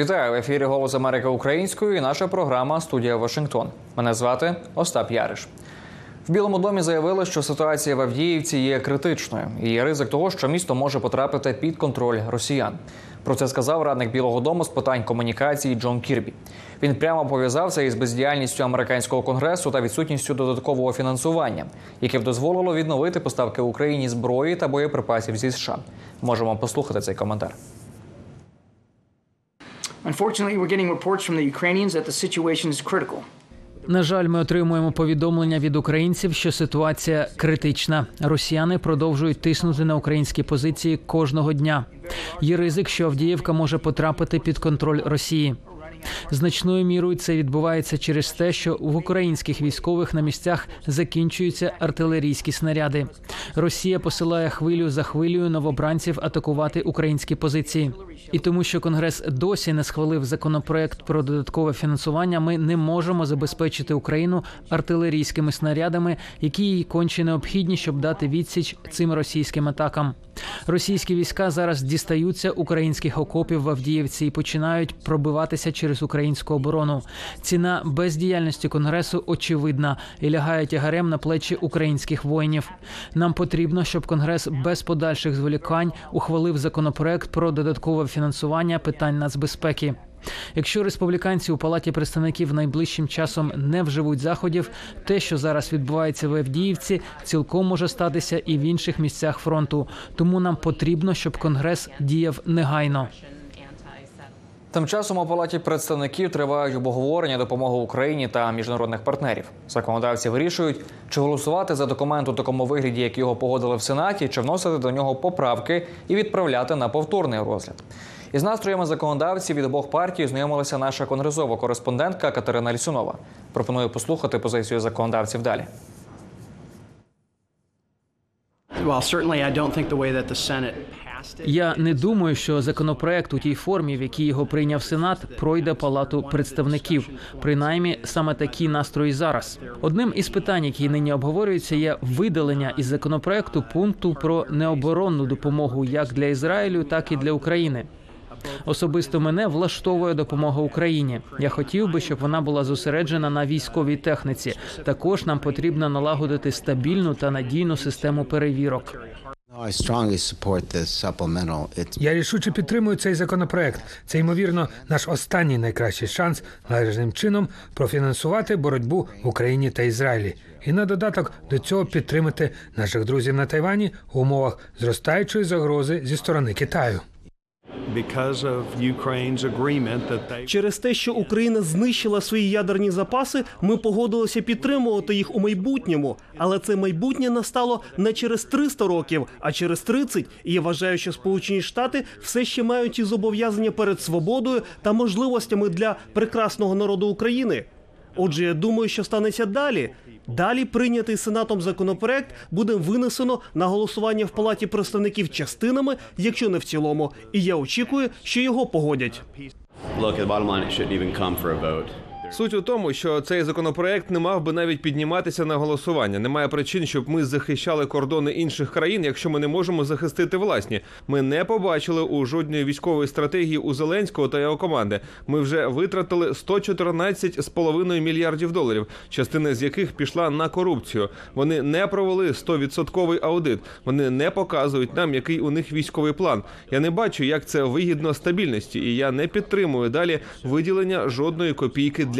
Вітаю в ефірі Голос Америки Українською і наша програма Студія Вашингтон. Мене звати Остап Яриш. В Білому домі заявили, що ситуація в Авдіївці є критичною і є ризик того, що місто може потрапити під контроль росіян. Про це сказав радник Білого Дому з питань комунікації Джон Кірбі. Він прямо пов'язав це із бездіяльністю американського конгресу та відсутністю додаткового фінансування, яке б дозволило відновити поставки Україні зброї та боєприпасів зі США. Можемо послухати цей коментар. Unfortunately, we're getting reports from the Ukrainians that the situation is critical. На жаль, ми отримуємо повідомлення від українців, що ситуація критична. Росіяни продовжують тиснути на українські позиції кожного дня. Є ризик, що Авдіївка може потрапити під контроль Росії. Значною мірою це відбувається через те, що в українських військових на місцях закінчуються артилерійські снаряди. Росія посилає хвилю за хвилею новобранців атакувати українські позиції. І тому, що Конгрес досі не схвалив законопроект про додаткове фінансування, ми не можемо забезпечити Україну артилерійськими снарядами, які їй конче необхідні, щоб дати відсіч цим російським атакам. Російські війська зараз дістаються українських окопів в Авдіївці і починають пробиватися через українську оборону. Ціна бездіяльності конгресу очевидна і лягає тягарем на плечі українських воїнів. Нам потрібно, щоб конгрес без подальших зволікань ухвалив законопроект про додаткове фінансування питань нацбезпеки. Якщо республіканці у палаті представників найближчим часом не вживуть заходів, те, що зараз відбувається в Авдіївці, цілком може статися і в інших місцях фронту. Тому нам потрібно, щоб конгрес діяв негайно. Тим часом у палаті представників тривають обговорення допомоги Україні та міжнародних партнерів. Законодавці вирішують, чи голосувати за документ у такому вигляді, як його погодили в сенаті, чи вносити до нього поправки і відправляти на повторний розгляд. Із настроями законодавців від обох партій знайомилася наша конгресова кореспондентка Катерина Лісунова. Пропоную послухати позицію законодавців далі. Well, certainly, I don't think the way that the Senate. Я не думаю, що законопроект у тій формі, в якій його прийняв Сенат, пройде палату представників. Принаймні, саме такі настрої зараз. Одним із питань, які нині обговорюються, є видалення із законопроекту пункту про необоронну допомогу як для Ізраїлю, так і для України. Особисто мене влаштовує допомога Україні. Я хотів би, щоб вона була зосереджена на військовій техніці. Також нам потрібно налагодити стабільну та надійну систему перевірок. Я рішуче підтримую цей законопроект. Це ймовірно наш останній найкращий шанс належним чином профінансувати боротьбу в Україні та Ізраїлі. І на додаток до цього підтримати наших друзів на Тайвані в умовах зростаючої загрози зі сторони Китаю. Через те, що Україна знищила свої ядерні запаси, ми погодилися підтримувати їх у майбутньому. Але це майбутнє настало не через 300 років, а через 30. І я вважаю, що Сполучені Штати все ще мають і зобов'язання перед свободою та можливостями для прекрасного народу України. Отже, я думаю, що станеться далі. Далі прийнятий сенатом законопроект буде винесено на голосування в палаті представників частинами, якщо не в цілому. І я очікую, що його погодять. Суть у тому, що цей законопроект не мав би навіть підніматися на голосування. Немає причин, щоб ми захищали кордони інших країн, якщо ми не можемо захистити власні. Ми не побачили у жодної військової стратегії у Зеленського та його команди. Ми вже витратили 114,5 мільярдів доларів, частина з яких пішла на корупцію. Вони не провели 100% аудит. Вони не показують нам, який у них військовий план. Я не бачу, як це вигідно стабільності, і я не підтримую далі виділення жодної копійки для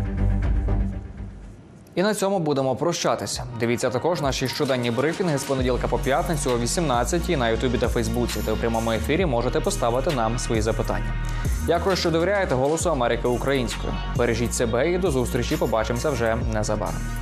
І на цьому будемо прощатися. Дивіться також наші щоденні брифінги з понеділка по п'ятницю о 18 на Ютубі та Фейсбуці, Та у прямому ефірі можете поставити нам свої запитання. Дякую, що довіряєте Голосу Америки українською. Бережіть себе і до зустрічі. Побачимося вже незабаром.